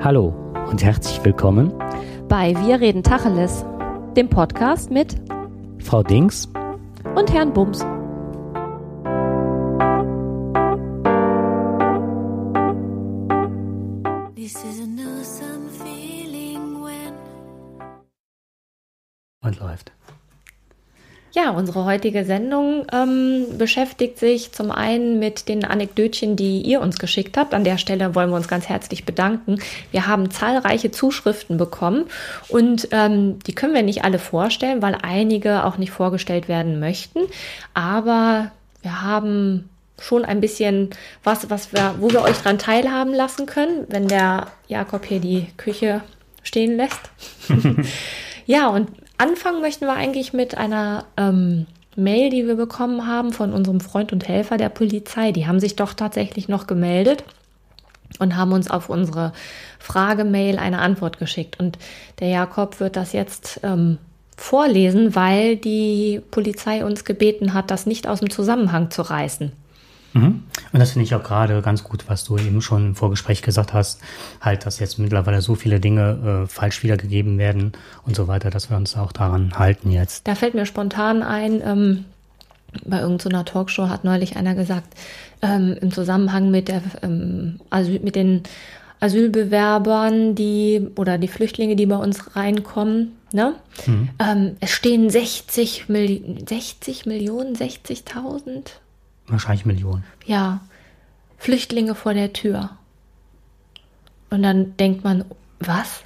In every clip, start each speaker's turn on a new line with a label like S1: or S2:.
S1: Hallo und herzlich willkommen
S2: bei Wir reden Tacheles, dem Podcast mit
S1: Frau Dings
S2: und Herrn Bums. Ja, unsere heutige Sendung ähm, beschäftigt sich zum einen mit den Anekdötchen, die ihr uns geschickt habt. An der Stelle wollen wir uns ganz herzlich bedanken. Wir haben zahlreiche Zuschriften bekommen und ähm, die können wir nicht alle vorstellen, weil einige auch nicht vorgestellt werden möchten. Aber wir haben schon ein bisschen was, was wir, wo wir euch dran teilhaben lassen können, wenn der Jakob hier die Küche stehen lässt. ja, und Anfangen möchten wir eigentlich mit einer ähm, Mail, die wir bekommen haben von unserem Freund und Helfer der Polizei. Die haben sich doch tatsächlich noch gemeldet und haben uns auf unsere Fragemail eine Antwort geschickt. Und der Jakob wird das jetzt ähm, vorlesen, weil die Polizei uns gebeten hat, das nicht aus dem Zusammenhang zu reißen.
S1: Mhm. Und das finde ich auch gerade ganz gut, was du eben schon im Vorgespräch gesagt hast, halt, dass jetzt mittlerweile so viele Dinge äh, falsch wiedergegeben werden und so weiter, dass wir uns auch daran halten jetzt.
S2: Da fällt mir spontan ein, ähm, bei irgendeiner Talkshow hat neulich einer gesagt, ähm, im Zusammenhang mit der, ähm, also mit den Asylbewerbern, die oder die Flüchtlinge, die bei uns reinkommen, ne? Mhm. Ähm, es stehen 60, Mil 60 Millionen, 60.000
S1: Wahrscheinlich Millionen.
S2: Ja, Flüchtlinge vor der Tür. Und dann denkt man, was?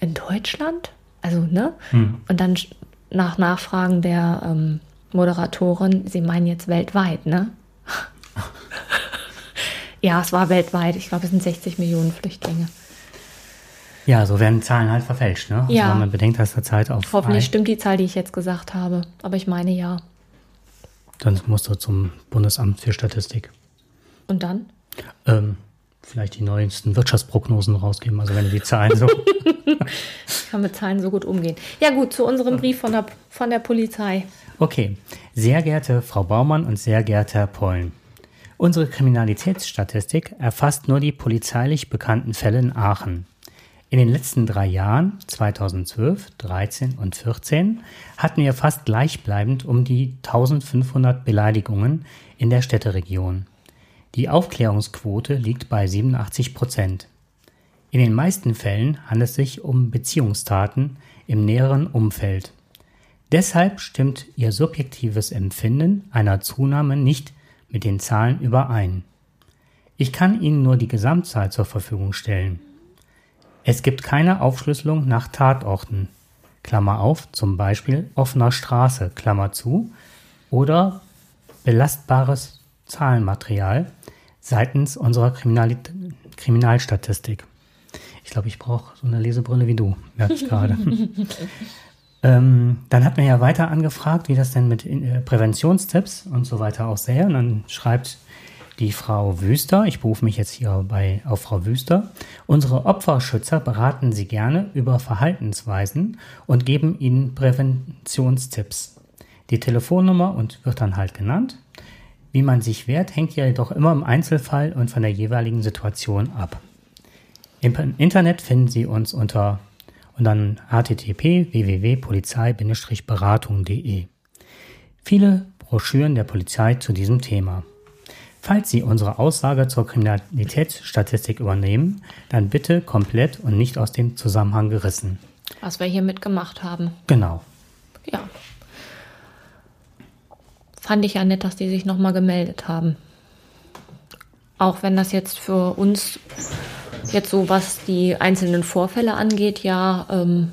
S2: In Deutschland? Also, ne? Hm. Und dann nach Nachfragen der ähm, Moderatorin, sie meinen jetzt weltweit, ne? ja, es war weltweit. Ich glaube, es sind 60 Millionen Flüchtlinge.
S1: Ja, so werden Zahlen halt verfälscht, ne? Also
S2: ja.
S1: wenn man bedenkt, dass der Zeit auf.
S2: Hoffentlich stimmt die Zahl, die ich jetzt gesagt habe. Aber ich meine ja.
S1: Dann musst du zum Bundesamt für Statistik.
S2: Und dann?
S1: Ähm, vielleicht die neuesten Wirtschaftsprognosen rausgeben, also wenn du die Zahlen so.
S2: ich kann mit Zahlen so gut umgehen. Ja, gut, zu unserem Brief von der, von der Polizei.
S1: Okay. Sehr geehrte Frau Baumann und sehr geehrter Herr Pollen. Unsere Kriminalitätsstatistik erfasst nur die polizeilich bekannten Fälle in Aachen. In den letzten drei Jahren, 2012, 13 und 14, hatten wir fast gleichbleibend um die 1500 Beleidigungen in der Städteregion. Die Aufklärungsquote liegt bei 87 Prozent. In den meisten Fällen handelt es sich um Beziehungstaten im näheren Umfeld. Deshalb stimmt Ihr subjektives Empfinden einer Zunahme nicht mit den Zahlen überein. Ich kann Ihnen nur die Gesamtzahl zur Verfügung stellen. Es gibt keine Aufschlüsselung nach Tatorten, Klammer auf, zum Beispiel offener Straße, Klammer zu, oder belastbares Zahlenmaterial seitens unserer Kriminal Kriminalstatistik. Ich glaube, ich brauche so eine Lesebrille wie du, merke ich gerade. ähm, dann hat man ja weiter angefragt, wie das denn mit äh, Präventionstipps und so weiter aussähe. Und dann schreibt die Frau Wüster, ich berufe mich jetzt hier bei, auf Frau Wüster, unsere Opferschützer beraten Sie gerne über Verhaltensweisen und geben Ihnen Präventionstipps. Die Telefonnummer und wird dann halt genannt. Wie man sich wehrt, hängt ja jedoch immer im Einzelfall und von der jeweiligen Situation ab. Im Internet finden Sie uns unter und dann http www.polizei-beratung.de. Viele Broschüren der Polizei zu diesem Thema. Falls Sie unsere Aussage zur Kriminalitätsstatistik übernehmen, dann bitte komplett und nicht aus dem Zusammenhang gerissen.
S2: Was wir hier mitgemacht haben.
S1: Genau.
S2: Ja. Fand ich ja nett, dass die sich nochmal gemeldet haben. Auch wenn das jetzt für uns jetzt so, was die einzelnen Vorfälle angeht, ja ähm,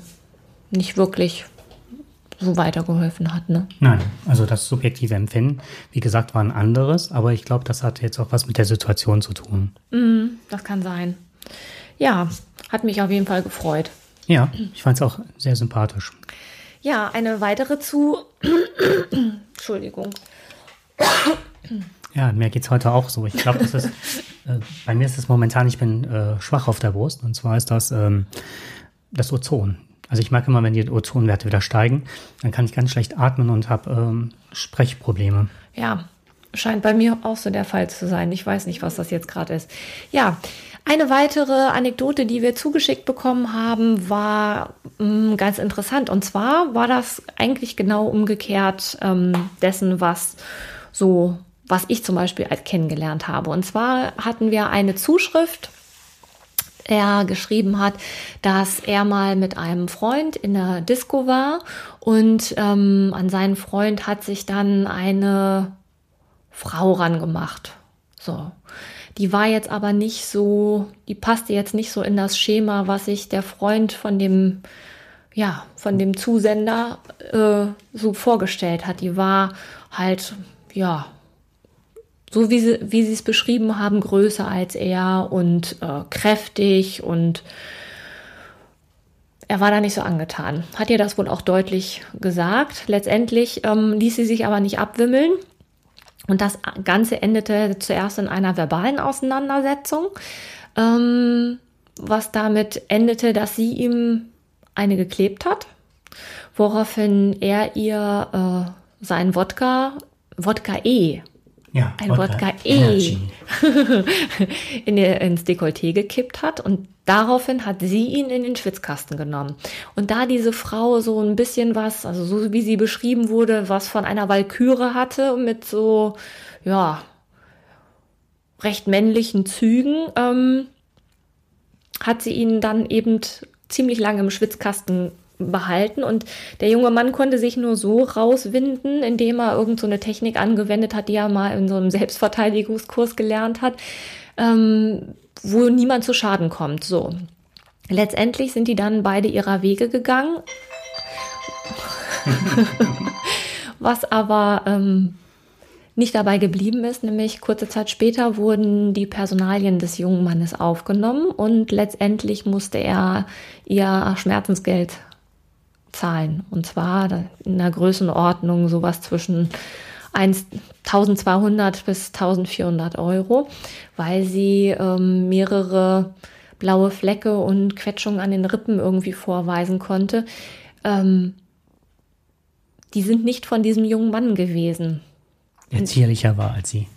S2: nicht wirklich so weitergeholfen hat. Ne?
S1: Nein, also das subjektive Empfinden, wie gesagt, war ein anderes, aber ich glaube, das hat jetzt auch was mit der Situation zu tun.
S2: Mm, das kann sein. Ja, hat mich auf jeden Fall gefreut.
S1: Ja, ich fand es auch sehr sympathisch.
S2: Ja, eine weitere zu. Entschuldigung.
S1: Ja, mir geht es heute auch so. Ich glaube, das ist, äh, bei mir ist es momentan, ich bin äh, schwach auf der Brust und zwar ist das ähm, das Ozon. Also ich merke immer, wenn die Ozonwerte wieder steigen, dann kann ich ganz schlecht atmen und habe ähm,
S2: Ja, scheint bei mir auch so der Fall zu sein. Ich weiß nicht, was das jetzt gerade ist. Ja, Eine weitere Anekdote, die wir zugeschickt bekommen haben, war mh, mm, ganz interessant. Und zwar war das eigentlich genau umgekehrt ähm, dessen, was so, was ich zum Beispiel kennengelernt habe. Und zwar hatten wir eine Zuschrift er geschrieben hat, dass er mal mit einem Freund in der Disco war und ähm, an seinen Freund hat sich dann eine Frau rangemacht. So. Die war jetzt aber nicht so, die passte jetzt nicht so in das Schema, was sich der Freund von dem, ja, von dem Zusender äh, so vorgestellt hat. Die war halt, ja, so wie sie, wie sie es beschrieben haben, größer als er und äh, kräftig und er war da nicht so angetan. Hat ihr das wohl auch deutlich gesagt. Letztendlich ähm, ließ sie sich aber nicht abwimmeln und das Ganze endete zuerst in einer verbalen Auseinandersetzung, ähm, was damit endete, dass sie ihm eine geklebt hat, woraufhin er ihr äh, sein Wodka, Wodka E,
S1: ja,
S2: ein Wodka, Wodka E in ins Dekolleté gekippt hat und daraufhin hat sie ihn in den Schwitzkasten genommen. Und da diese Frau so ein bisschen was, also so wie sie beschrieben wurde, was von einer Walküre hatte mit so, ja, recht männlichen Zügen, ähm, hat sie ihn dann eben ziemlich lange im Schwitzkasten behalten und der junge Mann konnte sich nur so rauswinden, indem er irgend so Technik angewendet hat, die er mal in so einem Selbstverteidigungskurs gelernt hat, ähm, wo niemand zu Schaden kommt. So. Letztendlich sind die dann beide ihrer Wege gegangen. Was aber ähm, nicht dabei geblieben ist, nämlich kurze Zeit später wurden die Personalien des jungen Mannes aufgenommen und letztendlich musste er ihr Schmerzensgeld zahlen. Und zwar in der Größenordnung sowas zwischen 1200 bis 1400 Euro, weil sie ähm, mehrere blaue Flecke und Quetschungen an den Rippen irgendwie vorweisen konnte. Ähm, die sind nicht von diesem jungen Mann gewesen.
S1: Der zierlicher war als sie.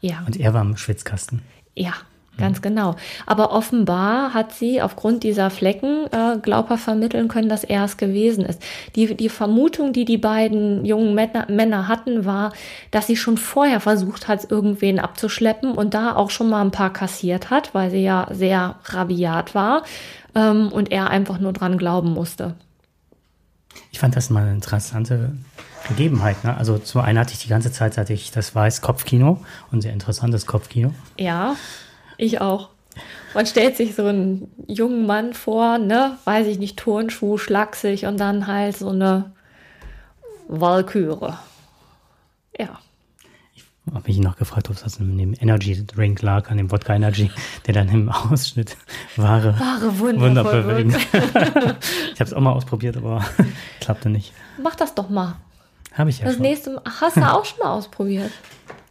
S2: Ja.
S1: Und er war im Schwitzkasten.
S2: Ja, Ganz mhm. genau. Aber offenbar hat sie aufgrund dieser Flecken äh, glaubhaft vermitteln können, dass er es gewesen ist. Die, die Vermutung, die die beiden jungen Männer, Männer hatten, war, dass sie schon vorher versucht hat, irgendwen abzuschleppen und da auch schon mal ein paar kassiert hat, weil sie ja sehr rabiat war ähm, und er einfach nur dran glauben musste.
S1: Ich fand das mal eine interessante Gegebenheit. Ne? Also zum einen hatte ich die ganze Zeit, hatte ich das weiß Kopfkino und sehr interessantes Kopfkino.
S2: Ja. Ich auch. Man stellt sich so einen jungen Mann vor, ne, weiß ich nicht, Turnschuh, schlaksig und dann halt so eine Walküre. Ja.
S1: Ich habe mich noch gefragt, ob das in dem Energy Drink lag, an dem Wodka Energy, der dann im Ausschnitt Ware,
S2: Ware Wunder bewegt.
S1: ich habe es auch mal ausprobiert, aber klappte nicht.
S2: Mach das doch mal.
S1: Habe ich ja
S2: Das
S1: schon.
S2: nächste Mal, hast du auch schon mal ausprobiert?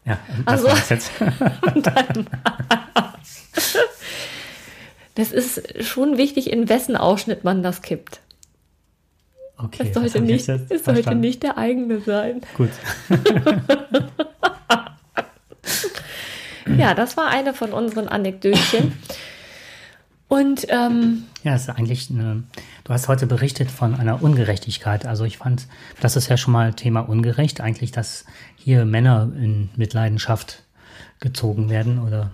S1: Ja, das also, jetzt.
S2: das ist schon wichtig, in wessen Ausschnitt man das kippt.
S1: Okay,
S2: es sollte, nicht, es sollte nicht der eigene sein.
S1: Gut.
S2: ja, das war eine von unseren Anekdötchen. Und ähm,
S1: ja, es ist eigentlich eine, du hast heute berichtet von einer Ungerechtigkeit. Also ich fand, das ist ja schon mal Thema ungerecht, eigentlich, dass hier Männer in Mitleidenschaft gezogen werden oder?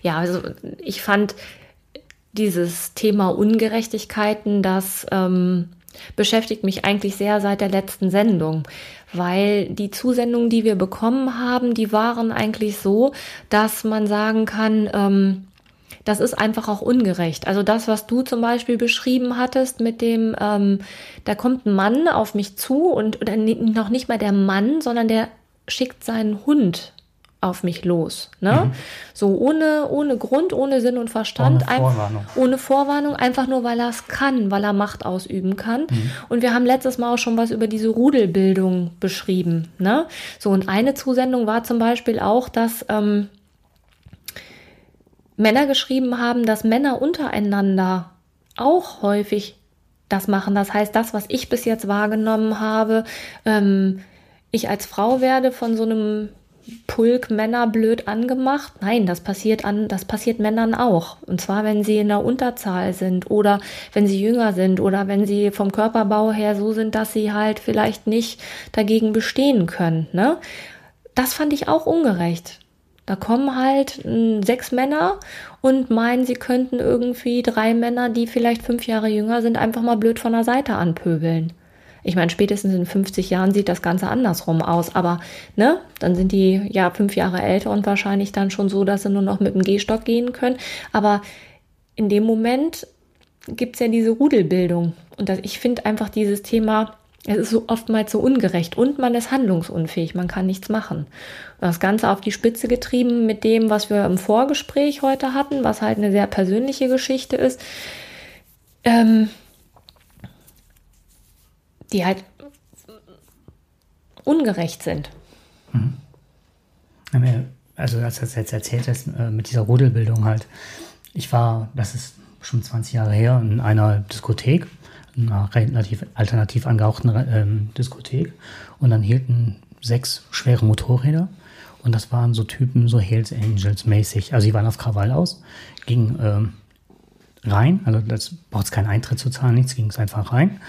S2: Ja, also ich fand dieses Thema Ungerechtigkeiten, das ähm, beschäftigt mich eigentlich sehr seit der letzten Sendung, weil die Zusendungen, die wir bekommen haben, die waren eigentlich so, dass man sagen kann, ähm, das ist einfach auch ungerecht. Also das, was du zum Beispiel beschrieben hattest mit dem, ähm, da kommt ein Mann auf mich zu und oder noch nicht mal der Mann, sondern der schickt seinen Hund auf mich los. Ne? Mhm. So ohne, ohne Grund, ohne Sinn und Verstand.
S1: Ohne Vorwarnung.
S2: ohne Vorwarnung, einfach nur, weil er es kann, weil er Macht ausüben kann. Mhm. Und wir haben letztes Mal auch schon was über diese Rudelbildung beschrieben. Ne? So, und eine Zusendung war zum Beispiel auch, dass ähm, Männer geschrieben haben, dass Männer untereinander auch häufig das machen. Das heißt, das, was ich bis jetzt wahrgenommen habe, ähm, ich als Frau werde von so einem Pulk Männer blöd angemacht. Nein, das passiert an, das passiert Männern auch. Und zwar, wenn sie in der Unterzahl sind oder wenn sie jünger sind oder wenn sie vom Körperbau her so sind, dass sie halt vielleicht nicht dagegen bestehen können. Ne? Das fand ich auch ungerecht. Da kommen halt äh, sechs Männer und meinen, sie könnten irgendwie drei Männer, die vielleicht fünf Jahre jünger sind, einfach mal blöd von der Seite anpöbeln. Ich meine, spätestens in 50 Jahren sieht das Ganze andersrum aus, aber ne, dann sind die ja fünf Jahre älter und wahrscheinlich dann schon so, dass sie nur noch mit dem Gehstock gehen können. Aber in dem Moment gibt's ja diese Rudelbildung. Und das, ich finde einfach dieses Thema, es ist so oftmals so ungerecht und man ist handlungsunfähig, man kann nichts machen. Das Ganze auf die Spitze getrieben mit dem, was wir im Vorgespräch heute hatten, was halt eine sehr persönliche Geschichte ist. Ähm, die halt ungerecht sind. Mhm.
S1: Also als du jetzt erzählt hast, äh, mit dieser Rudelbildung halt. Ich war, das ist schon 20 Jahre her, in einer Diskothek, einer relativ alternativ angehauchten ähm, Diskothek. Und dann hielten sechs schwere Motorräder. Und das waren so Typen, so Hells Angels mäßig. Also die waren auf Krawall aus, gingen ähm, rein, also das braucht es keinen Eintritt zu zahlen, nichts, ging es einfach rein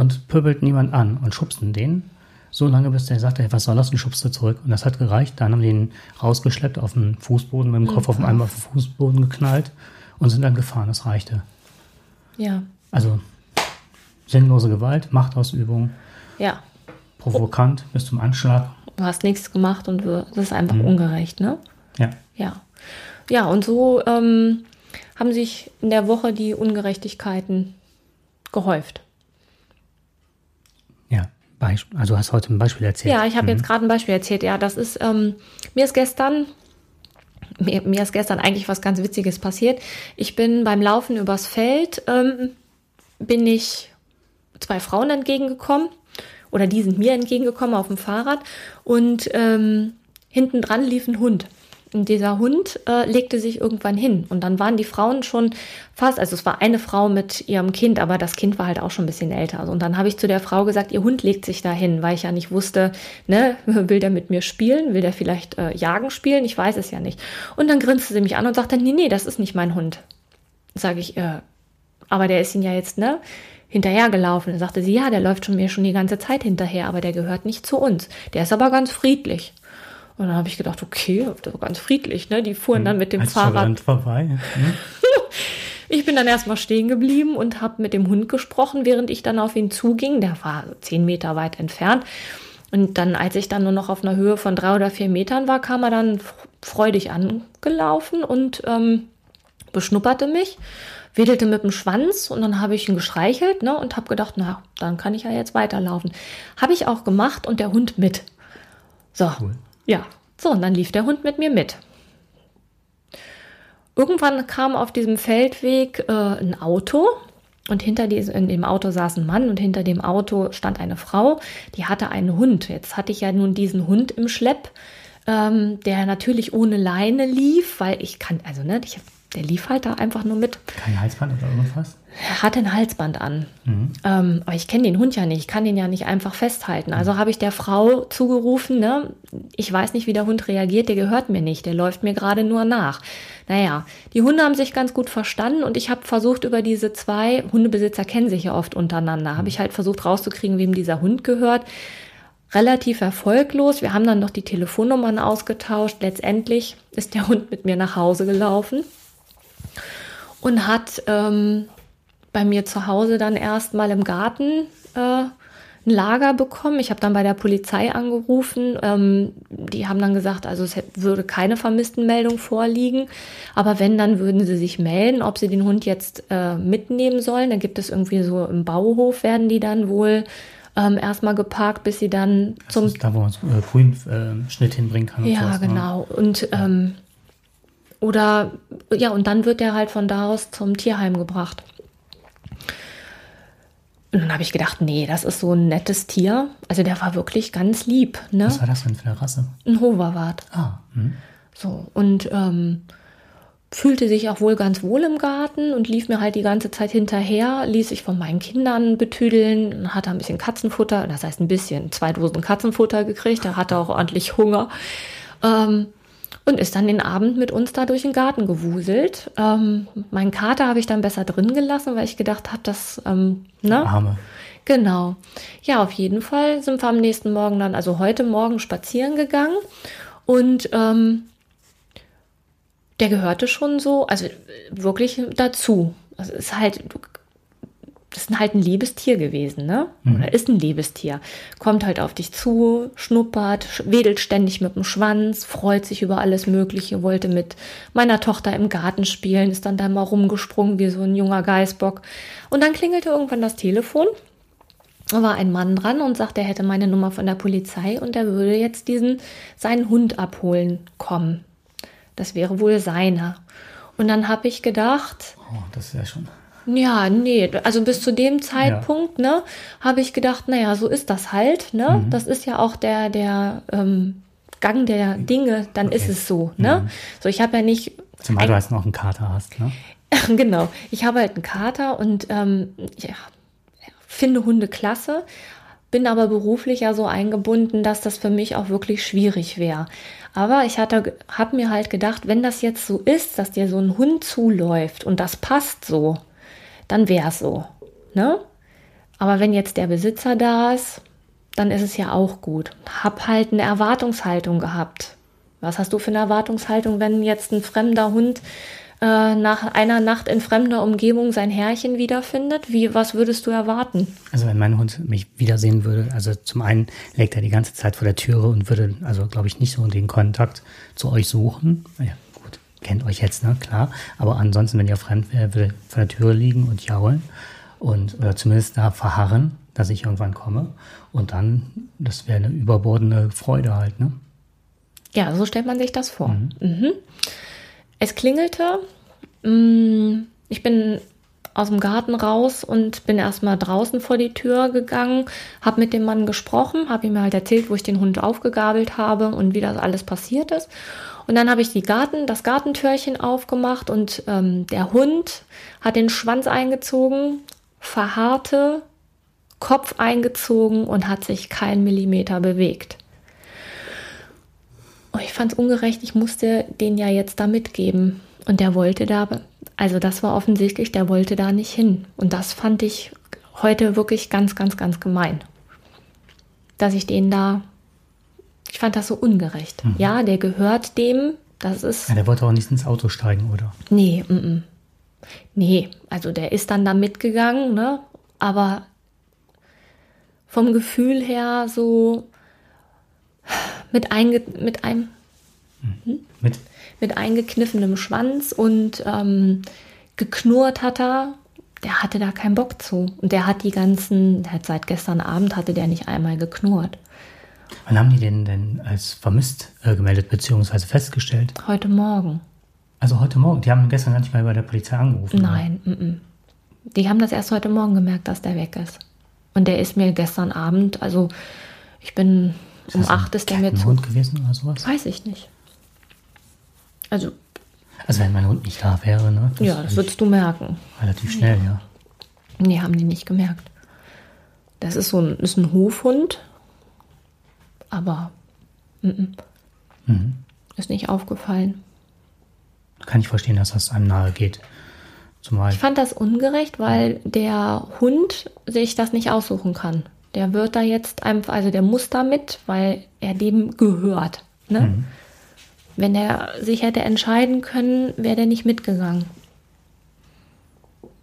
S1: und pöbelten niemand an und schubsten den. So lange, bis der sagte, hey, was soll das? Und schubste zurück. Und das hat gereicht. Dann haben die ihn rausgeschleppt auf den Fußboden, mit dem Kopf auf einmal auf den Fußboden geknallt und sind dann gefahren. Das reichte.
S2: Ja.
S1: Also sinnlose Gewalt, Machtausübung.
S2: Ja.
S1: Provokant bis zum Anschlag.
S2: Du hast nichts gemacht und das ist einfach mhm. ungerecht, ne?
S1: Ja.
S2: Ja. Ja, und so ähm, haben sich in der Woche die Ungerechtigkeiten gehäuft.
S1: Beispiel, also hast heute ein Beispiel erzählt.
S2: Ja, ich habe mhm. jetzt gerade ein Beispiel erzählt. Ja, das ist, ähm, mir ist gestern, mir, mir, ist gestern eigentlich was ganz Witziges passiert. Ich bin beim Laufen übers Feld, ähm, bin ich zwei Frauen entgegengekommen oder die sind mir entgegengekommen auf dem Fahrrad und ähm, hinten dran lief ein Hund. Und dieser Hund äh, legte sich irgendwann hin. Und dann waren die Frauen schon fast, also es war eine Frau mit ihrem Kind, aber das Kind war halt auch schon ein bisschen älter. Und dann habe ich zu der Frau gesagt, ihr Hund legt sich da hin, weil ich ja nicht wusste, ne, will der mit mir spielen? Will der vielleicht äh, Jagen spielen? Ich weiß es ja nicht. Und dann grinste sie mich an und sagte, nee, nee, das ist nicht mein Hund. Sage ich, äh, aber der ist ihn ja jetzt, ne? hinterhergelaufen. Dann sagte sie, ja, der läuft schon mir schon die ganze Zeit hinterher, aber der gehört nicht zu uns. Der ist aber ganz friedlich. Und dann habe ich gedacht, okay, das war ganz friedlich, ne? Die fuhren dann mit dem Als Fahrrad
S1: vorbei. Ne?
S2: ich bin dann erstmal stehen geblieben und habe mit dem Hund gesprochen, während ich dann auf ihn zuging. Der war zehn Meter weit entfernt. Und dann, als ich dann nur noch auf einer Höhe von drei oder vier Metern war, kam er dann freudig angelaufen und ähm, beschnupperte mich, wedelte mit dem Schwanz und dann habe ich ihn gestreichelt ne, und habe gedacht, na, dann kann ich ja jetzt weiterlaufen. Habe ich auch gemacht und der Hund mit. So, cool. Ja, so, und dann lief der Hund mit mir mit. Irgendwann kam auf diesem Feldweg äh, ein Auto und hinter diesem, in dem Auto saß ein Mann und hinter dem Auto stand eine Frau, die hatte einen Hund. Jetzt hatte ich ja nun diesen Hund im Schlepp, ähm, der natürlich ohne Leine lief, weil ich kann, also ne, ich, der lief halt da einfach nur mit.
S1: Kein Halsband oder irgendwas?
S2: Er hatte ein Halsband an. Mhm. Ähm, aber ich kenne den Hund ja nicht. Ich kann den ja nicht einfach festhalten. Also habe ich der Frau zugerufen, ne? ich weiß nicht, wie der Hund reagiert. Der gehört mir nicht. Der läuft mir gerade nur nach. Naja, die Hunde haben sich ganz gut verstanden und ich habe versucht, über diese zwei Hundebesitzer kennen sich ja oft untereinander, habe ich halt versucht rauszukriegen, wem dieser Hund gehört. Relativ erfolglos. Wir haben dann noch die Telefonnummern ausgetauscht. Letztendlich ist der Hund mit mir nach Hause gelaufen und hat ähm, bei mir zu Hause dann erstmal im Garten äh, ein Lager bekommen. Ich habe dann bei der Polizei angerufen. Ähm, die haben dann gesagt, also es würde keine Vermisstenmeldung vorliegen. Aber wenn, dann würden sie sich melden, ob sie den Hund jetzt äh, mitnehmen sollen. Da gibt es irgendwie so im Bauhof, werden die dann wohl ähm, erstmal geparkt, bis sie dann
S1: das
S2: zum.
S1: Da, wo man so, äh, Grünschnitt äh, hinbringen kann.
S2: Und ja, sowas, ne? genau. Ne? Und ähm, oder ja, und dann wird der halt von da aus zum Tierheim gebracht. Und dann habe ich gedacht, nee, das ist so ein nettes Tier. Also der war wirklich ganz lieb. Ne?
S1: Was war das denn für eine Rasse?
S2: Ein Hoverwart.
S1: Ah. Hm.
S2: So, und ähm, fühlte sich auch wohl ganz wohl im Garten und lief mir halt die ganze Zeit hinterher, ließ sich von meinen Kindern betüdeln, hatte ein bisschen Katzenfutter, das heißt ein bisschen, zwei Dosen Katzenfutter gekriegt, er hatte auch ordentlich Hunger. Ähm, und ist dann den Abend mit uns da durch den Garten gewuselt. Ähm, meinen Kater habe ich dann besser drin gelassen, weil ich gedacht habe, dass, ähm, ne?
S1: Arme.
S2: Genau. Ja, auf jeden Fall sind wir am nächsten Morgen dann, also heute Morgen spazieren gegangen und ähm, der gehörte schon so, also wirklich dazu. Also es ist halt, das ist halt ein liebes Tier gewesen, ne? Mhm. Oder ist ein liebes Tier. Kommt halt auf dich zu, schnuppert, wedelt ständig mit dem Schwanz, freut sich über alles Mögliche, wollte mit meiner Tochter im Garten spielen, ist dann da mal rumgesprungen wie so ein junger Geißbock. Und dann klingelte irgendwann das Telefon. Da war ein Mann dran und sagte, er hätte meine Nummer von der Polizei und er würde jetzt diesen, seinen Hund abholen kommen. Das wäre wohl seiner. Und dann habe ich gedacht.
S1: Oh, das ist ja schon.
S2: Ja, nee, also bis zu dem Zeitpunkt, ja. ne, habe ich gedacht, naja, so ist das halt, ne? Mhm. Das ist ja auch der, der ähm, Gang der Dinge, dann okay. ist es so, ne? Mhm. So, ich habe ja nicht.
S1: Zumal du jetzt noch einen Kater hast, ne?
S2: genau, ich habe halt einen Kater und ähm, ja, finde Hunde klasse, bin aber beruflich ja so eingebunden, dass das für mich auch wirklich schwierig wäre. Aber ich hatte, habe mir halt gedacht, wenn das jetzt so ist, dass dir so ein Hund zuläuft und das passt so, dann wäre es so. Ne? Aber wenn jetzt der Besitzer da ist, dann ist es ja auch gut. Hab halt eine Erwartungshaltung gehabt. Was hast du für eine Erwartungshaltung, wenn jetzt ein fremder Hund äh, nach einer Nacht in fremder Umgebung sein Herrchen wiederfindet? Wie, was würdest du erwarten?
S1: Also wenn mein Hund mich wiedersehen würde, also zum einen legt er die ganze Zeit vor der Türe und würde, also glaube ich, nicht so den Kontakt zu euch suchen. Kennt euch jetzt, ne? Klar. Aber ansonsten, wenn ihr fremd wäre, würde vor der Tür liegen und jaulen und oder zumindest da verharren, dass ich irgendwann komme. Und dann, das wäre eine überbordende Freude halt, ne?
S2: Ja, so stellt man sich das vor. Mhm. Mhm. Es klingelte. Mm, ich bin aus dem Garten raus und bin erstmal draußen vor die Tür gegangen, habe mit dem Mann gesprochen, habe ihm halt erzählt, wo ich den Hund aufgegabelt habe und wie das alles passiert ist. Und dann habe ich die Garten, das Gartentürchen aufgemacht und ähm, der Hund hat den Schwanz eingezogen, verharrte, Kopf eingezogen und hat sich kein Millimeter bewegt. Und ich fand es ungerecht, ich musste den ja jetzt da mitgeben. Und der wollte da, also das war offensichtlich, der wollte da nicht hin. Und das fand ich heute wirklich ganz, ganz, ganz gemein. Dass ich den da ich fand das so ungerecht. Mhm. Ja, der gehört dem. Das ist.
S1: Ja, der wollte auch nicht ins Auto steigen, oder?
S2: Nee, m -m. nee. Also der ist dann da mitgegangen, ne? Aber vom Gefühl her so mit, einge mit einem
S1: mhm. hm? mit?
S2: Mit eingekniffenem Schwanz und ähm, geknurrt hat er. Der hatte da keinen Bock zu. Und der hat die ganzen, der hat seit gestern Abend hatte der nicht einmal geknurrt.
S1: Wann haben die den denn als vermisst äh, gemeldet bzw. festgestellt?
S2: Heute Morgen.
S1: Also heute Morgen? Die haben gestern gar nicht mal bei der Polizei angerufen?
S2: Nein, m -m. die haben das erst heute Morgen gemerkt, dass der weg ist. Und der ist mir gestern Abend, also ich bin ist um acht ist der mir
S1: zu. Hund gewesen oder sowas?
S2: Weiß ich nicht. Also.
S1: Also wenn mein Hund nicht da wäre, ne?
S2: Das ja, das würdest du merken.
S1: Relativ schnell, ja. ja.
S2: Nee, haben die nicht gemerkt. Das ist so ein, ist ein Hofhund, aber m -m. Mhm. ist nicht aufgefallen.
S1: Kann ich verstehen, dass das einem nahe geht.
S2: Zumal ich fand das ungerecht, weil der Hund sich das nicht aussuchen kann. Der wird da jetzt einfach, also der muss da mit, weil er dem gehört. Ne? Mhm. Wenn er sich hätte entscheiden können, wäre der nicht mitgegangen.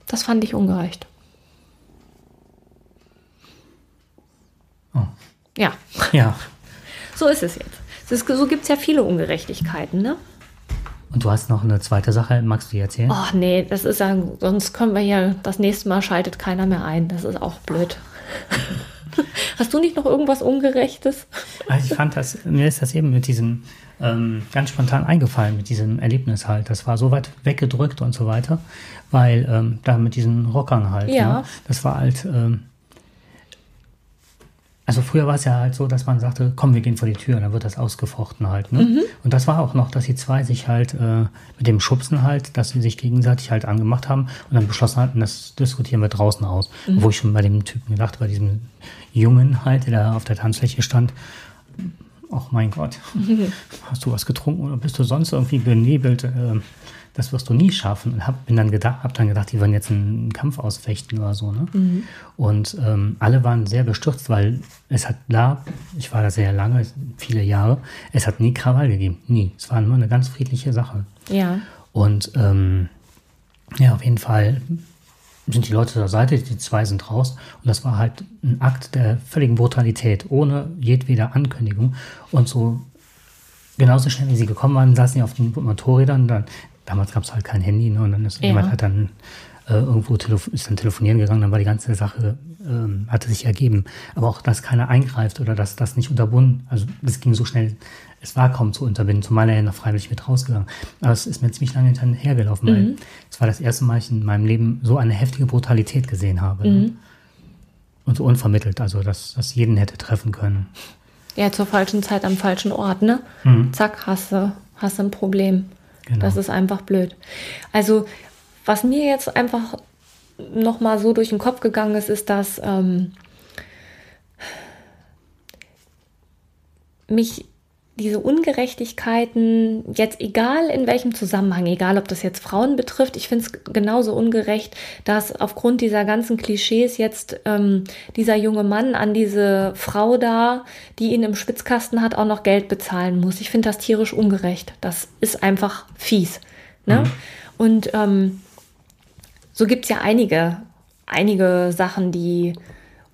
S2: Das fand ich ungerecht.
S1: Oh.
S2: Ja.
S1: Ja.
S2: So ist es jetzt. Ist, so gibt es ja viele Ungerechtigkeiten, ne?
S1: Und du hast noch eine zweite Sache, magst du die erzählen?
S2: Ach nee, das ist ja, sonst können wir ja, das nächste Mal schaltet keiner mehr ein. Das ist auch blöd. Hast du nicht noch irgendwas Ungerechtes?
S1: Also ich fand das, mir ist das eben mit diesem ähm, ganz spontan eingefallen, mit diesem Erlebnis halt. Das war so weit weggedrückt und so weiter, weil ähm, da mit diesen Rockern halt.
S2: Ja.
S1: Ne? Das war halt, ähm, also früher war es ja halt so, dass man sagte, komm, wir gehen vor die Tür, und dann wird das ausgefochten halt. Ne? Mhm. Und das war auch noch, dass die zwei sich halt äh, mit dem Schubsen halt, dass sie sich gegenseitig halt angemacht haben und dann beschlossen hatten, das diskutieren wir draußen aus. Mhm. Wo ich schon bei dem Typen gedacht, bei diesem Jungen halt, der da auf der Tanzfläche stand, ach mein Gott, hast du was getrunken oder bist du sonst irgendwie benebelt? Ähm, das wirst du nie schaffen. Und hab, bin dann gedacht, hab dann gedacht, die werden jetzt einen Kampf ausfechten oder so. Ne? Mhm. Und ähm, alle waren sehr bestürzt, weil es hat da, ich war da sehr lange, viele Jahre, es hat nie Krawall gegeben. Nie. Es war nur eine ganz friedliche Sache.
S2: Ja.
S1: Und ähm, ja, auf jeden Fall sind die Leute zur Seite, die zwei sind raus. Und das war halt ein Akt der völligen Brutalität, ohne jedweder Ankündigung. Und so genauso schnell wie sie gekommen waren, saßen sie auf den Motorrädern. Dann, damals gab es halt kein Handy, ne? Und dann ist ja. jemand hat dann äh, irgendwo ist dann telefonieren gegangen, dann war die ganze Sache, ähm, hatte sich ergeben. Aber auch, dass keiner eingreift oder dass das nicht unterbunden, also das ging so schnell, es war kaum zu unterbinden, zumal er ja noch freiwillig mit rausgegangen. Aber es ist mir ziemlich lange hinterhergelaufen, mhm. weil es war das erste Mal, ich in meinem Leben so eine heftige Brutalität gesehen habe. Ne? Mhm. Ne? Und so unvermittelt, also dass das jeden hätte treffen können.
S2: Ja, zur falschen Zeit am falschen Ort, ne? Mhm. Zack, hast du, hast du ein Problem. Genau. Das ist einfach blöd. Also, was mir jetzt einfach nochmal so durch den Kopf gegangen ist, ist, dass ähm, mich diese Ungerechtigkeiten, jetzt egal in welchem Zusammenhang, egal ob das jetzt Frauen betrifft, ich finde es genauso ungerecht, dass aufgrund dieser ganzen Klischees jetzt ähm, dieser junge Mann an diese Frau da, die ihn im Spitzkasten hat, auch noch Geld bezahlen muss. Ich finde das tierisch ungerecht. Das ist einfach fies. Ne? Mhm. Und ähm, so gibt's ja einige, einige Sachen, die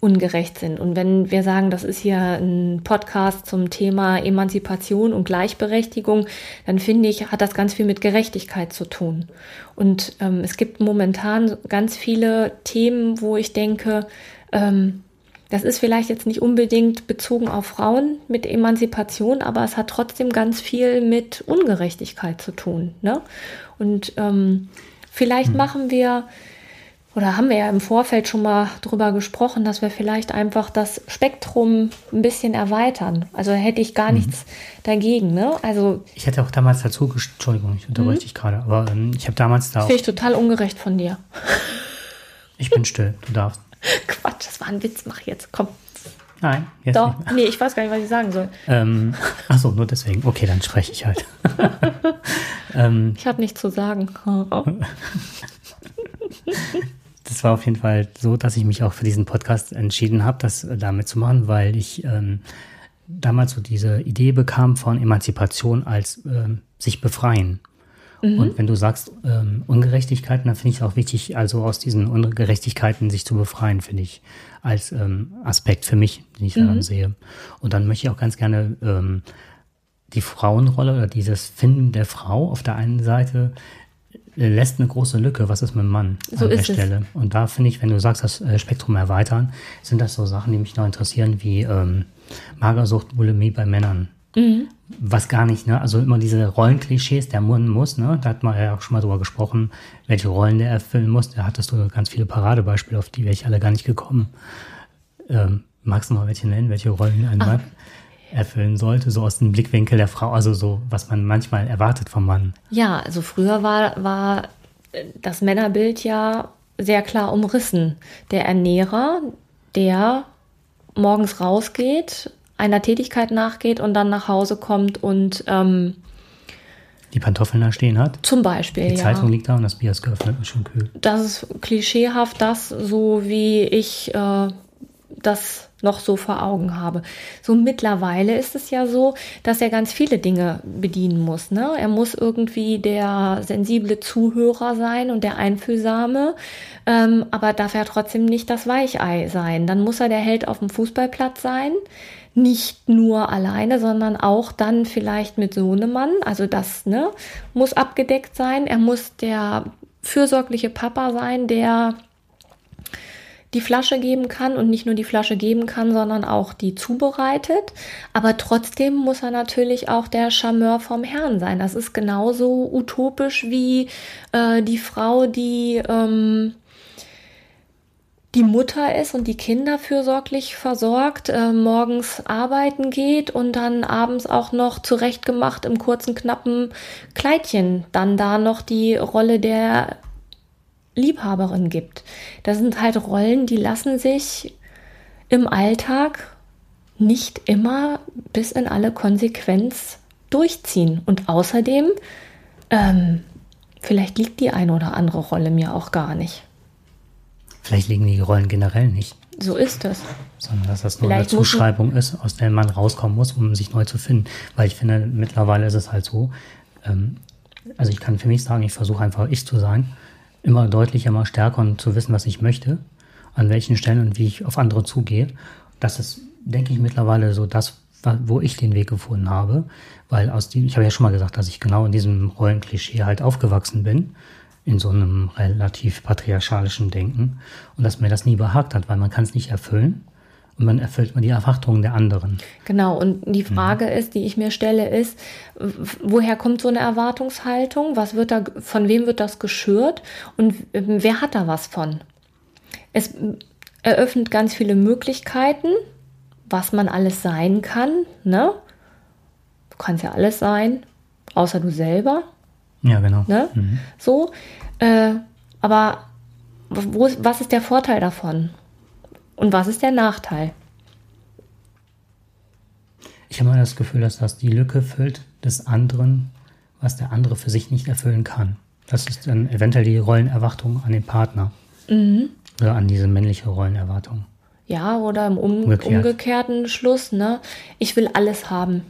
S2: ungerecht sind. Und wenn wir sagen, das ist hier ein Podcast zum Thema Emanzipation und Gleichberechtigung, dann finde ich, hat das ganz viel mit Gerechtigkeit zu tun. Und ähm, es gibt momentan ganz viele Themen, wo ich denke, ähm, das ist vielleicht jetzt nicht unbedingt bezogen auf Frauen mit Emanzipation, aber es hat trotzdem ganz viel mit Ungerechtigkeit zu tun. Ne? Und ähm, vielleicht hm. machen wir oder haben wir ja im Vorfeld schon mal drüber gesprochen, dass wir vielleicht einfach das Spektrum ein bisschen erweitern. Also hätte ich gar mhm. nichts dagegen. Ne? Also
S1: ich hätte auch damals dazu, Entschuldigung, ich unterbreche mhm. dich gerade, aber ähm, ich habe damals da.
S2: Finde ich total ungerecht von dir.
S1: Ich bin still, du darfst.
S2: Quatsch, das war ein Witz, mach jetzt, komm.
S1: Nein,
S2: jetzt Doch, nicht. nee, ich weiß gar nicht, was ich sagen soll.
S1: Ähm, achso, nur deswegen. Okay, dann spreche ich halt.
S2: ähm, ich habe nichts zu sagen.
S1: Das war auf jeden Fall so, dass ich mich auch für diesen Podcast entschieden habe, das äh, damit zu machen, weil ich ähm, damals so diese Idee bekam von Emanzipation als ähm, sich befreien. Mhm. Und wenn du sagst ähm, Ungerechtigkeiten, dann finde ich es auch wichtig, also aus diesen Ungerechtigkeiten sich zu befreien, finde ich als ähm, Aspekt für mich, den ich mhm. sehe. Und dann möchte ich auch ganz gerne ähm, die Frauenrolle oder dieses Finden der Frau auf der einen Seite lässt eine große Lücke. Was ist mit dem Mann
S2: so
S1: an der
S2: Stelle?
S1: Es. Und da finde ich, wenn du sagst, das äh, Spektrum erweitern, sind das so Sachen, die mich noch interessieren, wie ähm, Magersucht, Bulimie bei Männern. Mhm. Was gar nicht, ne? Also immer diese Rollenklischees, der Mann muss, ne? Da hat man ja auch schon mal drüber gesprochen, welche Rollen der erfüllen muss. Da hattest du ganz viele Paradebeispiele, auf die wäre ich alle gar nicht gekommen. Ähm, magst du mal welche nennen, welche Rollen ein Mann? Erfüllen sollte, so aus dem Blickwinkel der Frau, also so, was man manchmal erwartet vom Mann.
S2: Ja, also früher war, war das Männerbild ja sehr klar umrissen. Der Ernährer, der morgens rausgeht, einer Tätigkeit nachgeht und dann nach Hause kommt und ähm,
S1: die Pantoffeln da stehen hat.
S2: Zum Beispiel.
S1: Die Zeitung liegt da und das Bier ist geöffnet und schon kühl.
S2: Das ist klischeehaft, das so wie ich äh, das noch so vor Augen habe. So mittlerweile ist es ja so, dass er ganz viele Dinge bedienen muss. Ne? Er muss irgendwie der sensible Zuhörer sein und der Einfühlsame, ähm, aber darf er trotzdem nicht das Weichei sein. Dann muss er der Held auf dem Fußballplatz sein. Nicht nur alleine, sondern auch dann vielleicht mit Sohnemann. Also das ne, muss abgedeckt sein. Er muss der fürsorgliche Papa sein, der die Flasche geben kann und nicht nur die Flasche geben kann, sondern auch die zubereitet. Aber trotzdem muss er natürlich auch der Charmeur vom Herrn sein. Das ist genauso utopisch wie äh, die Frau, die ähm, die Mutter ist und die Kinder fürsorglich versorgt, äh, morgens arbeiten geht und dann abends auch noch zurechtgemacht im kurzen, knappen Kleidchen dann da noch die Rolle der Liebhaberin gibt. Das sind halt Rollen, die lassen sich im Alltag nicht immer bis in alle Konsequenz durchziehen. Und außerdem, ähm, vielleicht liegt die eine oder andere Rolle mir auch gar nicht.
S1: Vielleicht liegen die Rollen generell nicht.
S2: So ist es.
S1: Sondern dass das nur Vielleicht eine Zuschreibung ist, aus der man rauskommen muss, um sich neu zu finden. Weil ich finde, mittlerweile ist es halt so, ähm, also ich kann für mich sagen, ich versuche einfach ich zu sein, immer deutlicher, immer stärker und zu wissen, was ich möchte, an welchen Stellen und wie ich auf andere zugehe. Das ist, denke ich, mittlerweile so das, wo ich den Weg gefunden habe, weil aus dem, ich habe ja schon mal gesagt, dass ich genau in diesem Rollenklischee halt aufgewachsen bin, in so einem relativ patriarchalischen Denken und dass mir das nie behagt hat, weil man kann es nicht erfüllen und man erfüllt man die Erwartungen der anderen.
S2: Genau, und die mhm. Frage mhm. ist, die ich mir stelle, ist, woher kommt so eine Erwartungshaltung? Was wird da, von wem wird das geschürt und wer hat da was von? Es eröffnet ganz viele Möglichkeiten, was man alles sein kann, ne? Du kannst ja alles sein, außer du selber.
S1: Ja, genau.
S2: Ne? Mhm. So, äh, aber wo, was ist der Vorteil davon? Und was ist der Nachteil?
S1: Ich habe mal das Gefühl, dass das die Lücke füllt des anderen, was der andere für sich nicht erfüllen kann. Das ist dann eventuell die Rollenerwartung an den Partner. Mhm. Oder an diese männliche Rollenerwartung.
S2: Ja, oder im um Umgekehrt. umgekehrten Schluss, ne? Ich will alles haben.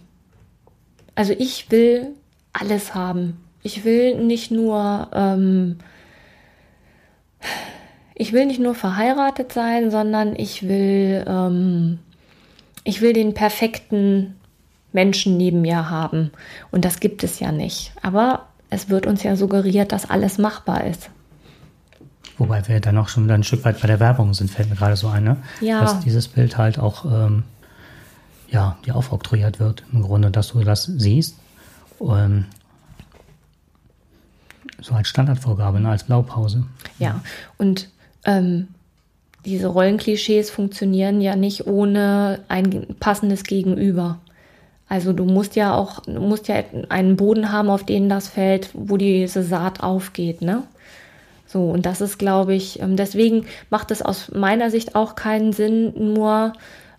S2: Also ich will alles haben. Ich will nicht nur ähm, ich will nicht nur verheiratet sein, sondern ich will, ähm, ich will den perfekten Menschen neben mir haben. Und das gibt es ja nicht. Aber es wird uns ja suggeriert, dass alles machbar ist.
S1: Wobei wir dann auch schon ein Stück weit bei der Werbung sind, fällt mir gerade so ein, ne?
S2: ja.
S1: dass dieses Bild halt auch ähm, ja, dir aufoktroyiert wird. Im Grunde, dass du das siehst. Ähm, so als Standardvorgabe, ne? als Blaupause.
S2: Ja, und ähm, diese Rollenklischees funktionieren ja nicht ohne ein passendes Gegenüber. Also du musst ja auch, musst ja einen Boden haben, auf den das fällt, wo diese Saat aufgeht, ne? So, und das ist, glaube ich, ähm, deswegen macht es aus meiner Sicht auch keinen Sinn, nur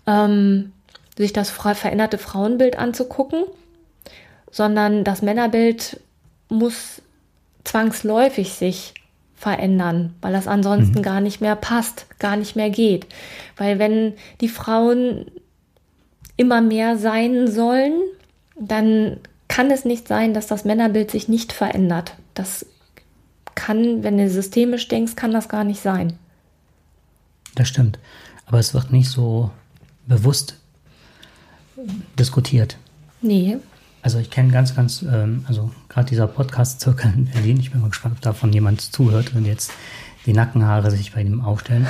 S2: ähm, sich das veränderte Frauenbild anzugucken, sondern das Männerbild muss zwangsläufig sich verändern, weil das ansonsten mhm. gar nicht mehr passt, gar nicht mehr geht. Weil wenn die Frauen immer mehr sein sollen, dann kann es nicht sein, dass das Männerbild sich nicht verändert. Das kann, wenn du systemisch denkst, kann das gar nicht sein.
S1: Das stimmt. Aber es wird nicht so bewusst diskutiert.
S2: Nee.
S1: Also ich kenne ganz, ganz, ähm, also gerade dieser Podcast-Zirkel in Berlin, ich bin mal gespannt, ob davon jemand zuhört und jetzt die Nackenhaare sich bei ihm aufstellen.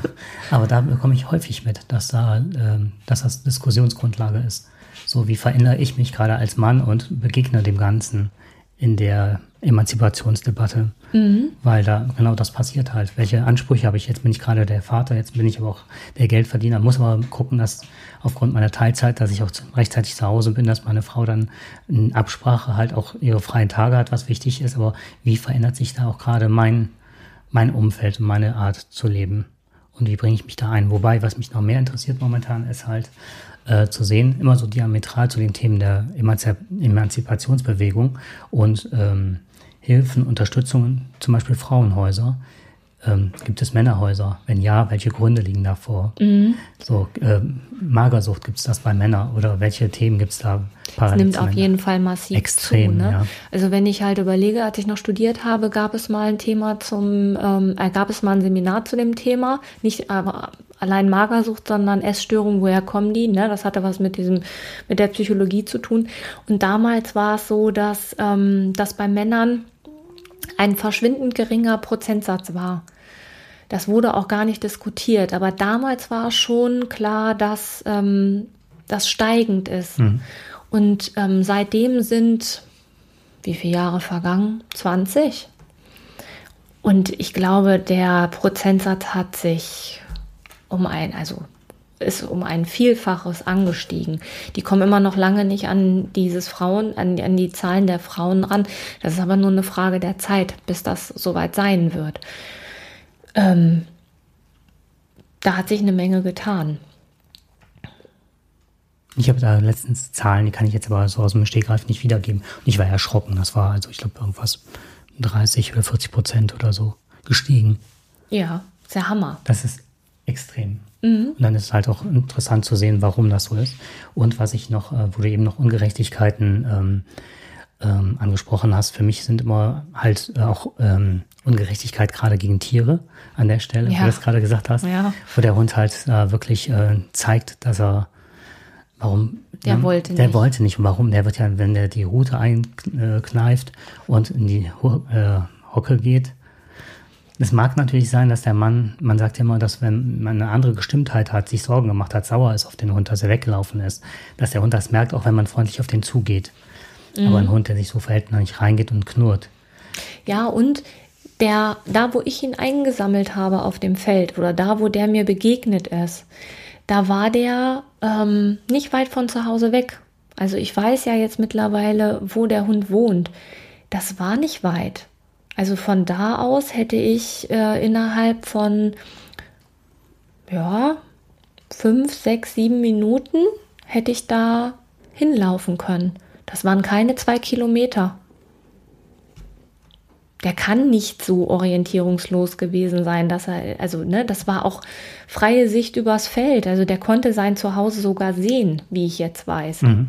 S1: Aber da bekomme ich häufig mit, dass da, ähm, dass das Diskussionsgrundlage ist. So wie verändere ich mich gerade als Mann und begegne dem Ganzen in der Emanzipationsdebatte, mhm. weil da genau das passiert halt. Welche Ansprüche habe ich? Jetzt bin ich gerade der Vater, jetzt bin ich aber auch der Geldverdiener, muss aber gucken, dass aufgrund meiner Teilzeit, dass ich auch rechtzeitig zu Hause bin, dass meine Frau dann in Absprache halt auch ihre freien Tage hat, was wichtig ist. Aber wie verändert sich da auch gerade mein, mein Umfeld und meine Art zu leben? Und wie bringe ich mich da ein? Wobei, was mich noch mehr interessiert momentan, ist halt, äh, zu sehen, immer so diametral zu den Themen der Emanzip Emanzipationsbewegung und ähm, Hilfen, Unterstützungen, zum Beispiel Frauenhäuser. Ähm, gibt es Männerhäuser? Wenn ja, welche Gründe liegen davor? Mhm. So, äh, Magersucht gibt es das bei Männern oder welche Themen gibt es da?
S2: Es nimmt auf jeden Fall massiv
S1: Extrem, zu. Ne? Ja.
S2: Also wenn ich halt überlege, als ich noch studiert habe, gab es mal ein Thema zum, ähm, äh, gab es mal ein Seminar zu dem Thema, nicht aber allein Magersucht, sondern Essstörung, woher kommen die? Ne? Das hatte was mit diesem, mit der Psychologie zu tun. Und damals war es so, dass, ähm, dass bei Männern ein verschwindend geringer Prozentsatz war. Das wurde auch gar nicht diskutiert, aber damals war schon klar, dass ähm, das steigend ist. Mhm. Und ähm, seitdem sind wie viele Jahre vergangen? 20. Und ich glaube, der Prozentsatz hat sich um ein, also ist um ein Vielfaches angestiegen. Die kommen immer noch lange nicht an dieses Frauen, an, an die Zahlen der Frauen ran. Das ist aber nur eine Frage der Zeit, bis das soweit sein wird. Ähm, da hat sich eine Menge getan.
S1: Ich habe da letztens Zahlen, die kann ich jetzt aber so aus dem Stegreif nicht wiedergeben. Und ich war erschrocken. Das war also, ich glaube, irgendwas 30 oder 40 Prozent oder so gestiegen.
S2: Ja, sehr Hammer.
S1: Das ist extrem. Mhm. Und dann ist es halt auch interessant zu sehen, warum das so ist. Und was ich noch, äh, wo du eben noch Ungerechtigkeiten ähm, ähm, angesprochen hast, für mich sind immer halt äh, auch ähm, Ungerechtigkeit gerade gegen Tiere an der Stelle, ja. wie du das gerade gesagt hast, ja. wo der Hund halt äh, wirklich äh, zeigt, dass er Warum?
S2: Der ne? wollte
S1: nicht. Der wollte nicht. Und warum? Der wird ja, wenn der die Rute einkneift und in die äh, Hocke geht. Es mag natürlich sein, dass der Mann, man sagt ja immer, dass wenn man eine andere Gestimmtheit hat, sich Sorgen gemacht hat, sauer ist auf den Hund, dass er weggelaufen ist, dass der Hund das merkt, auch wenn man freundlich auf den zugeht. Mhm. Aber ein Hund, der sich so verhält, nicht reingeht und knurrt.
S2: Ja, und der, da wo ich ihn eingesammelt habe auf dem Feld oder da, wo der mir begegnet ist, da war der ähm, nicht weit von zu Hause weg. Also ich weiß ja jetzt mittlerweile, wo der Hund wohnt. Das war nicht weit. Also von da aus hätte ich äh, innerhalb von ja fünf, sechs, sieben Minuten hätte ich da hinlaufen können. Das waren keine zwei Kilometer der kann nicht so orientierungslos gewesen sein, dass er, also, ne, das war auch freie Sicht übers Feld. Also der konnte sein Zuhause sogar sehen, wie ich jetzt weiß. Mhm.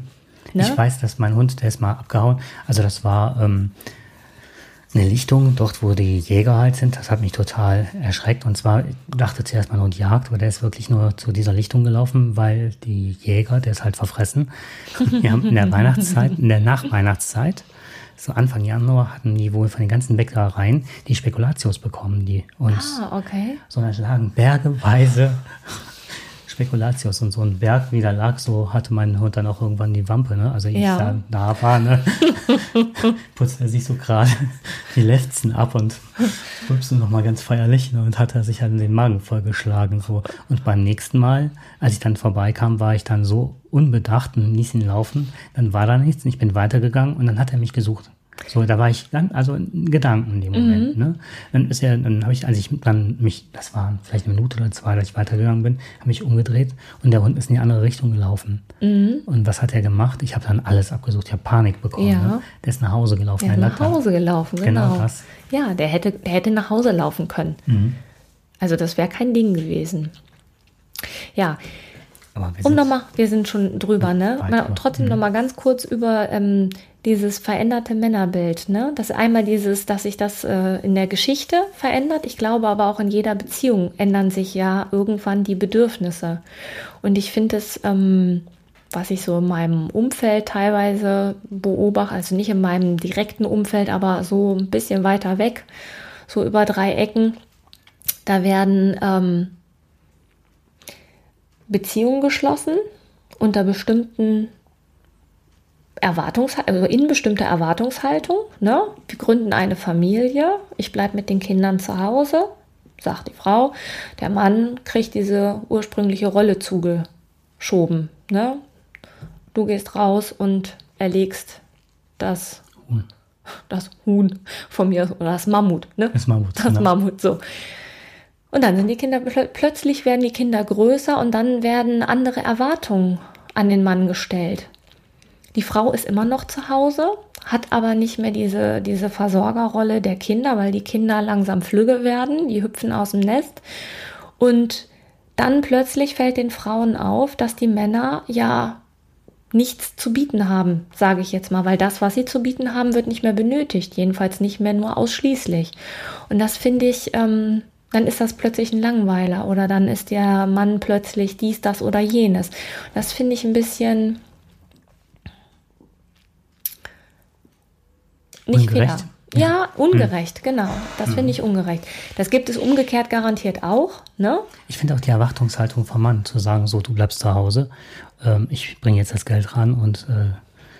S1: Ne? Ich weiß, dass mein Hund, der ist mal abgehauen. Also das war ähm, eine Lichtung, dort wo die Jäger halt sind. Das hat mich total erschreckt. Und zwar dachte zuerst mein Hund jagt, aber der ist wirklich nur zu dieser Lichtung gelaufen, weil die Jäger, der ist halt verfressen. Wir haben in der Weihnachtszeit, in der Nachweihnachtszeit, so Anfang Januar hatten die wohl von den ganzen Bäckereien die Spekulatius bekommen, die uns.
S2: Ah, okay.
S1: So lagen bergeweise Spekulatius und so ein Berg wie da lag, so hatte mein Hund dann auch irgendwann die Wampe, ne? Also ich ja. da, da war, ne? Putzte er sich so gerade die Lefzen ab und rülpste nochmal ganz feierlich ne? und hat er sich halt in den Magen vollgeschlagen, so. Und beim nächsten Mal, als ich dann vorbeikam, war ich dann so unbedacht und ließ ihn laufen. Dann war da nichts und ich bin weitergegangen und dann hat er mich gesucht. So, da war ich dann, also in Gedanken in dem Moment. Mhm. Ne? Dann ist er, dann habe ich, als ich dann mich, das war vielleicht eine Minute oder zwei, dass ich weitergegangen bin, habe mich umgedreht und der Hund ist in die andere Richtung gelaufen. Mhm. Und was hat er gemacht? Ich habe dann alles abgesucht, ich habe Panik bekommen. Ja. Ne? Der ist nach Hause gelaufen.
S2: Der ist nach Hause gelaufen, genau. genau. das. Ja, der hätte, der hätte nach Hause laufen können. Mhm. Also das wäre kein Ding gewesen. Ja, um nochmal, wir sind schon drüber, ne? Mal, trotzdem mhm. nochmal ganz kurz über ähm, dieses veränderte Männerbild, ne? Das einmal dieses, dass sich das äh, in der Geschichte verändert. Ich glaube aber auch in jeder Beziehung ändern sich ja irgendwann die Bedürfnisse. Und ich finde es, ähm, was ich so in meinem Umfeld teilweise beobachte, also nicht in meinem direkten Umfeld, aber so ein bisschen weiter weg, so über drei Ecken, da werden ähm, Beziehungen geschlossen unter bestimmten Erwartungs also in bestimmter Erwartungshaltung. Ne? Wir gründen eine Familie. Ich bleibe mit den Kindern zu Hause, sagt die Frau. Der Mann kriegt diese ursprüngliche Rolle zugeschoben. Ne? Du gehst raus und erlegst das Huhn, das Huhn von mir oder das Mammut. Ne?
S1: Das Mammut.
S2: Das genau. Mammut so. Und dann sind die Kinder plötzlich werden die Kinder größer und dann werden andere Erwartungen an den Mann gestellt. Die Frau ist immer noch zu Hause, hat aber nicht mehr diese, diese Versorgerrolle der Kinder, weil die Kinder langsam flügge werden, die hüpfen aus dem Nest. Und dann plötzlich fällt den Frauen auf, dass die Männer ja nichts zu bieten haben, sage ich jetzt mal, weil das, was sie zu bieten haben, wird nicht mehr benötigt, jedenfalls nicht mehr nur ausschließlich. Und das finde ich ähm, dann ist das plötzlich ein Langweiler oder dann ist der Mann plötzlich dies, das oder jenes. Das finde ich ein bisschen nicht ungerecht. fair. Ja, ungerecht, hm. genau. Das hm. finde ich ungerecht. Das gibt es umgekehrt garantiert auch. Ne?
S1: Ich finde auch die Erwartungshaltung vom Mann, zu sagen, so, du bleibst zu Hause, ähm, ich bringe jetzt das Geld ran und äh,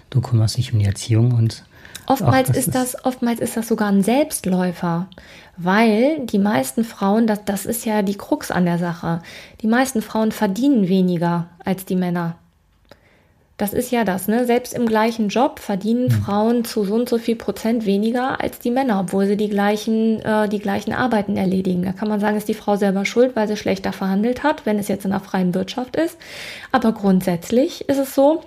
S1: du kümmerst dich um die Erziehung und
S2: Oftmals ist das, oftmals ist das sogar ein Selbstläufer, weil die meisten Frauen, das, das ist ja die Krux an der Sache, die meisten Frauen verdienen weniger als die Männer. Das ist ja das, ne? Selbst im gleichen Job verdienen hm. Frauen zu so und so viel Prozent weniger als die Männer, obwohl sie die gleichen, äh, die gleichen Arbeiten erledigen. Da kann man sagen, ist die Frau selber schuld, weil sie schlechter verhandelt hat, wenn es jetzt in der freien Wirtschaft ist. Aber grundsätzlich ist es so,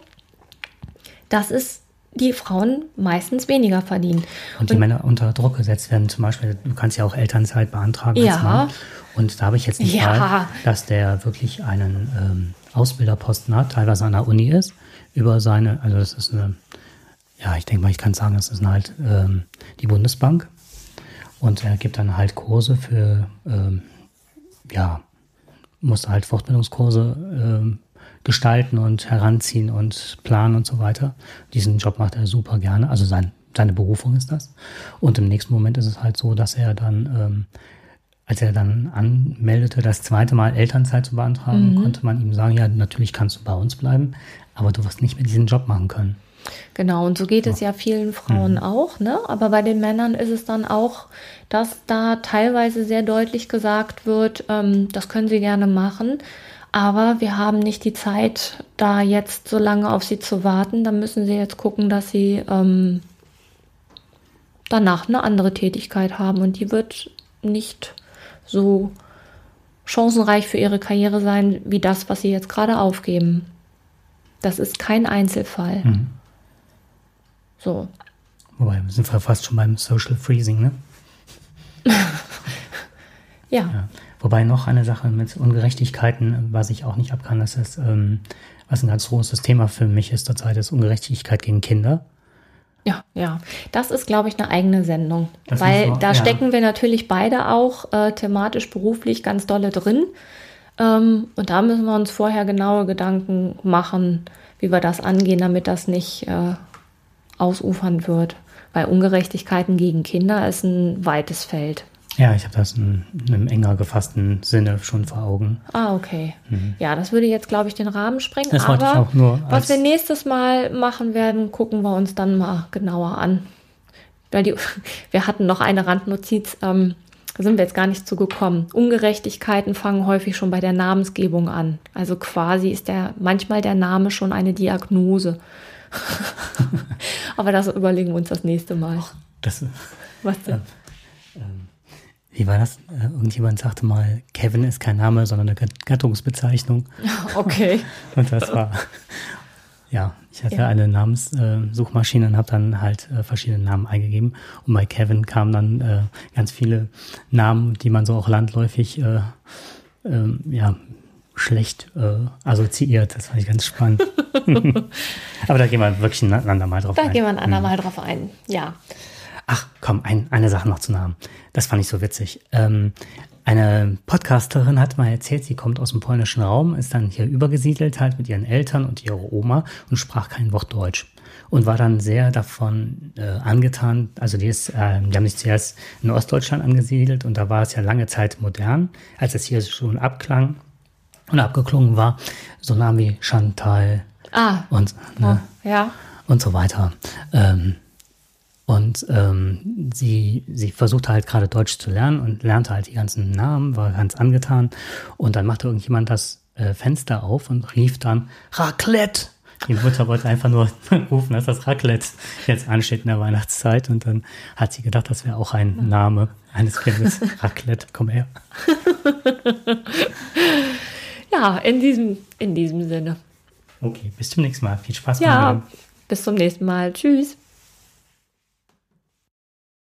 S2: dass es die Frauen meistens weniger verdienen.
S1: Und die und, Männer unter Druck gesetzt werden. Zum Beispiel, du kannst ja auch Elternzeit beantragen.
S2: Ja.
S1: Und da habe ich jetzt nicht ja. Fall, dass der wirklich einen ähm, Ausbilderposten hat, teilweise an der Uni ist über seine, also das ist eine, ja, ich denke mal, ich kann sagen, das ist halt ähm, die Bundesbank. Und er gibt dann halt Kurse für, ähm, ja, musste halt Fortbildungskurse ähm, gestalten und heranziehen und planen und so weiter. Diesen Job macht er super gerne. Also sein, seine Berufung ist das. Und im nächsten Moment ist es halt so, dass er dann, ähm, als er dann anmeldete, das zweite Mal Elternzeit zu beantragen, mhm. konnte man ihm sagen, ja, natürlich kannst du bei uns bleiben, aber du wirst nicht mehr diesen Job machen können.
S2: Genau, und so geht es ja vielen Frauen mhm. auch, ne? Aber bei den Männern ist es dann auch, dass da teilweise sehr deutlich gesagt wird, ähm, das können sie gerne machen, aber wir haben nicht die Zeit, da jetzt so lange auf sie zu warten. Da müssen sie jetzt gucken, dass sie ähm, danach eine andere Tätigkeit haben und die wird nicht so chancenreich für ihre Karriere sein, wie das, was sie jetzt gerade aufgeben. Das ist kein Einzelfall. Mhm. So.
S1: Wobei, wir sind fast schon beim Social Freezing, ne?
S2: ja. ja.
S1: Wobei noch eine Sache mit Ungerechtigkeiten, was ich auch nicht abkann, das ist, ähm, was ein ganz großes Thema für mich ist zurzeit, ist Ungerechtigkeit gegen Kinder.
S2: Ja, ja. Das ist, glaube ich, eine eigene Sendung. Das weil so, da ja. stecken wir natürlich beide auch äh, thematisch, beruflich ganz dolle drin. Ähm, und da müssen wir uns vorher genaue Gedanken machen, wie wir das angehen, damit das nicht äh, ausufern wird. Weil Ungerechtigkeiten gegen Kinder ist ein weites Feld.
S1: Ja, ich habe das in, in, einem enger gefassten Sinne schon vor Augen.
S2: Ah, okay. Mhm. Ja, das würde jetzt, glaube ich, den Rahmen sprengen. Das Aber ich auch nur was wir nächstes Mal machen werden, gucken wir uns dann mal genauer an. Weil die, wir hatten noch eine Randnotiz. Ähm, da sind wir jetzt gar nicht zugekommen. Ungerechtigkeiten fangen häufig schon bei der Namensgebung an. Also quasi ist der manchmal der Name schon eine Diagnose. Aber das überlegen wir uns das nächste Mal. Ach,
S1: das, Was denn? Äh, wie war das? Äh, irgendjemand sagte mal, Kevin ist kein Name, sondern eine Gattungsbezeichnung.
S2: Okay.
S1: Und das war, ja, ich hatte ja. eine Namenssuchmaschine und habe dann halt äh, verschiedene Namen eingegeben. Und bei Kevin kamen dann äh, ganz viele Namen, die man so auch landläufig äh, äh, ja, schlecht äh, assoziiert. Das fand ich ganz spannend. Aber da gehen wir wirklich ein andermal drauf
S2: da ein. Da gehen wir ein andermal mhm. drauf ein, ja.
S1: Ach, komm, ein, eine Sache noch zu Namen. Das fand ich so witzig. Ähm, eine Podcasterin hat mal erzählt, sie kommt aus dem polnischen Raum, ist dann hier übergesiedelt halt mit ihren Eltern und ihrer Oma und sprach kein Wort Deutsch. Und war dann sehr davon äh, angetan, also die, ist, äh, die haben sich zuerst in Ostdeutschland angesiedelt und da war es ja lange Zeit modern, als es hier schon abklang und abgeklungen war, so Namen wie Chantal
S2: ah,
S1: und, ne,
S2: ja.
S1: und so weiter. Ähm, und ähm, sie, sie versuchte halt gerade Deutsch zu lernen und lernte halt die ganzen Namen, war ganz angetan. Und dann machte irgendjemand das äh, Fenster auf und rief dann Raclette. Die Mutter wollte einfach nur rufen, dass das Raclette jetzt ansteht in der Weihnachtszeit. Und dann hat sie gedacht, das wäre auch ein Name eines Kindes. Raclette, komm her.
S2: ja, in diesem, in diesem Sinne.
S1: Okay, bis zum nächsten Mal. Viel Spaß.
S2: Ja, bis zum nächsten Mal. Tschüss.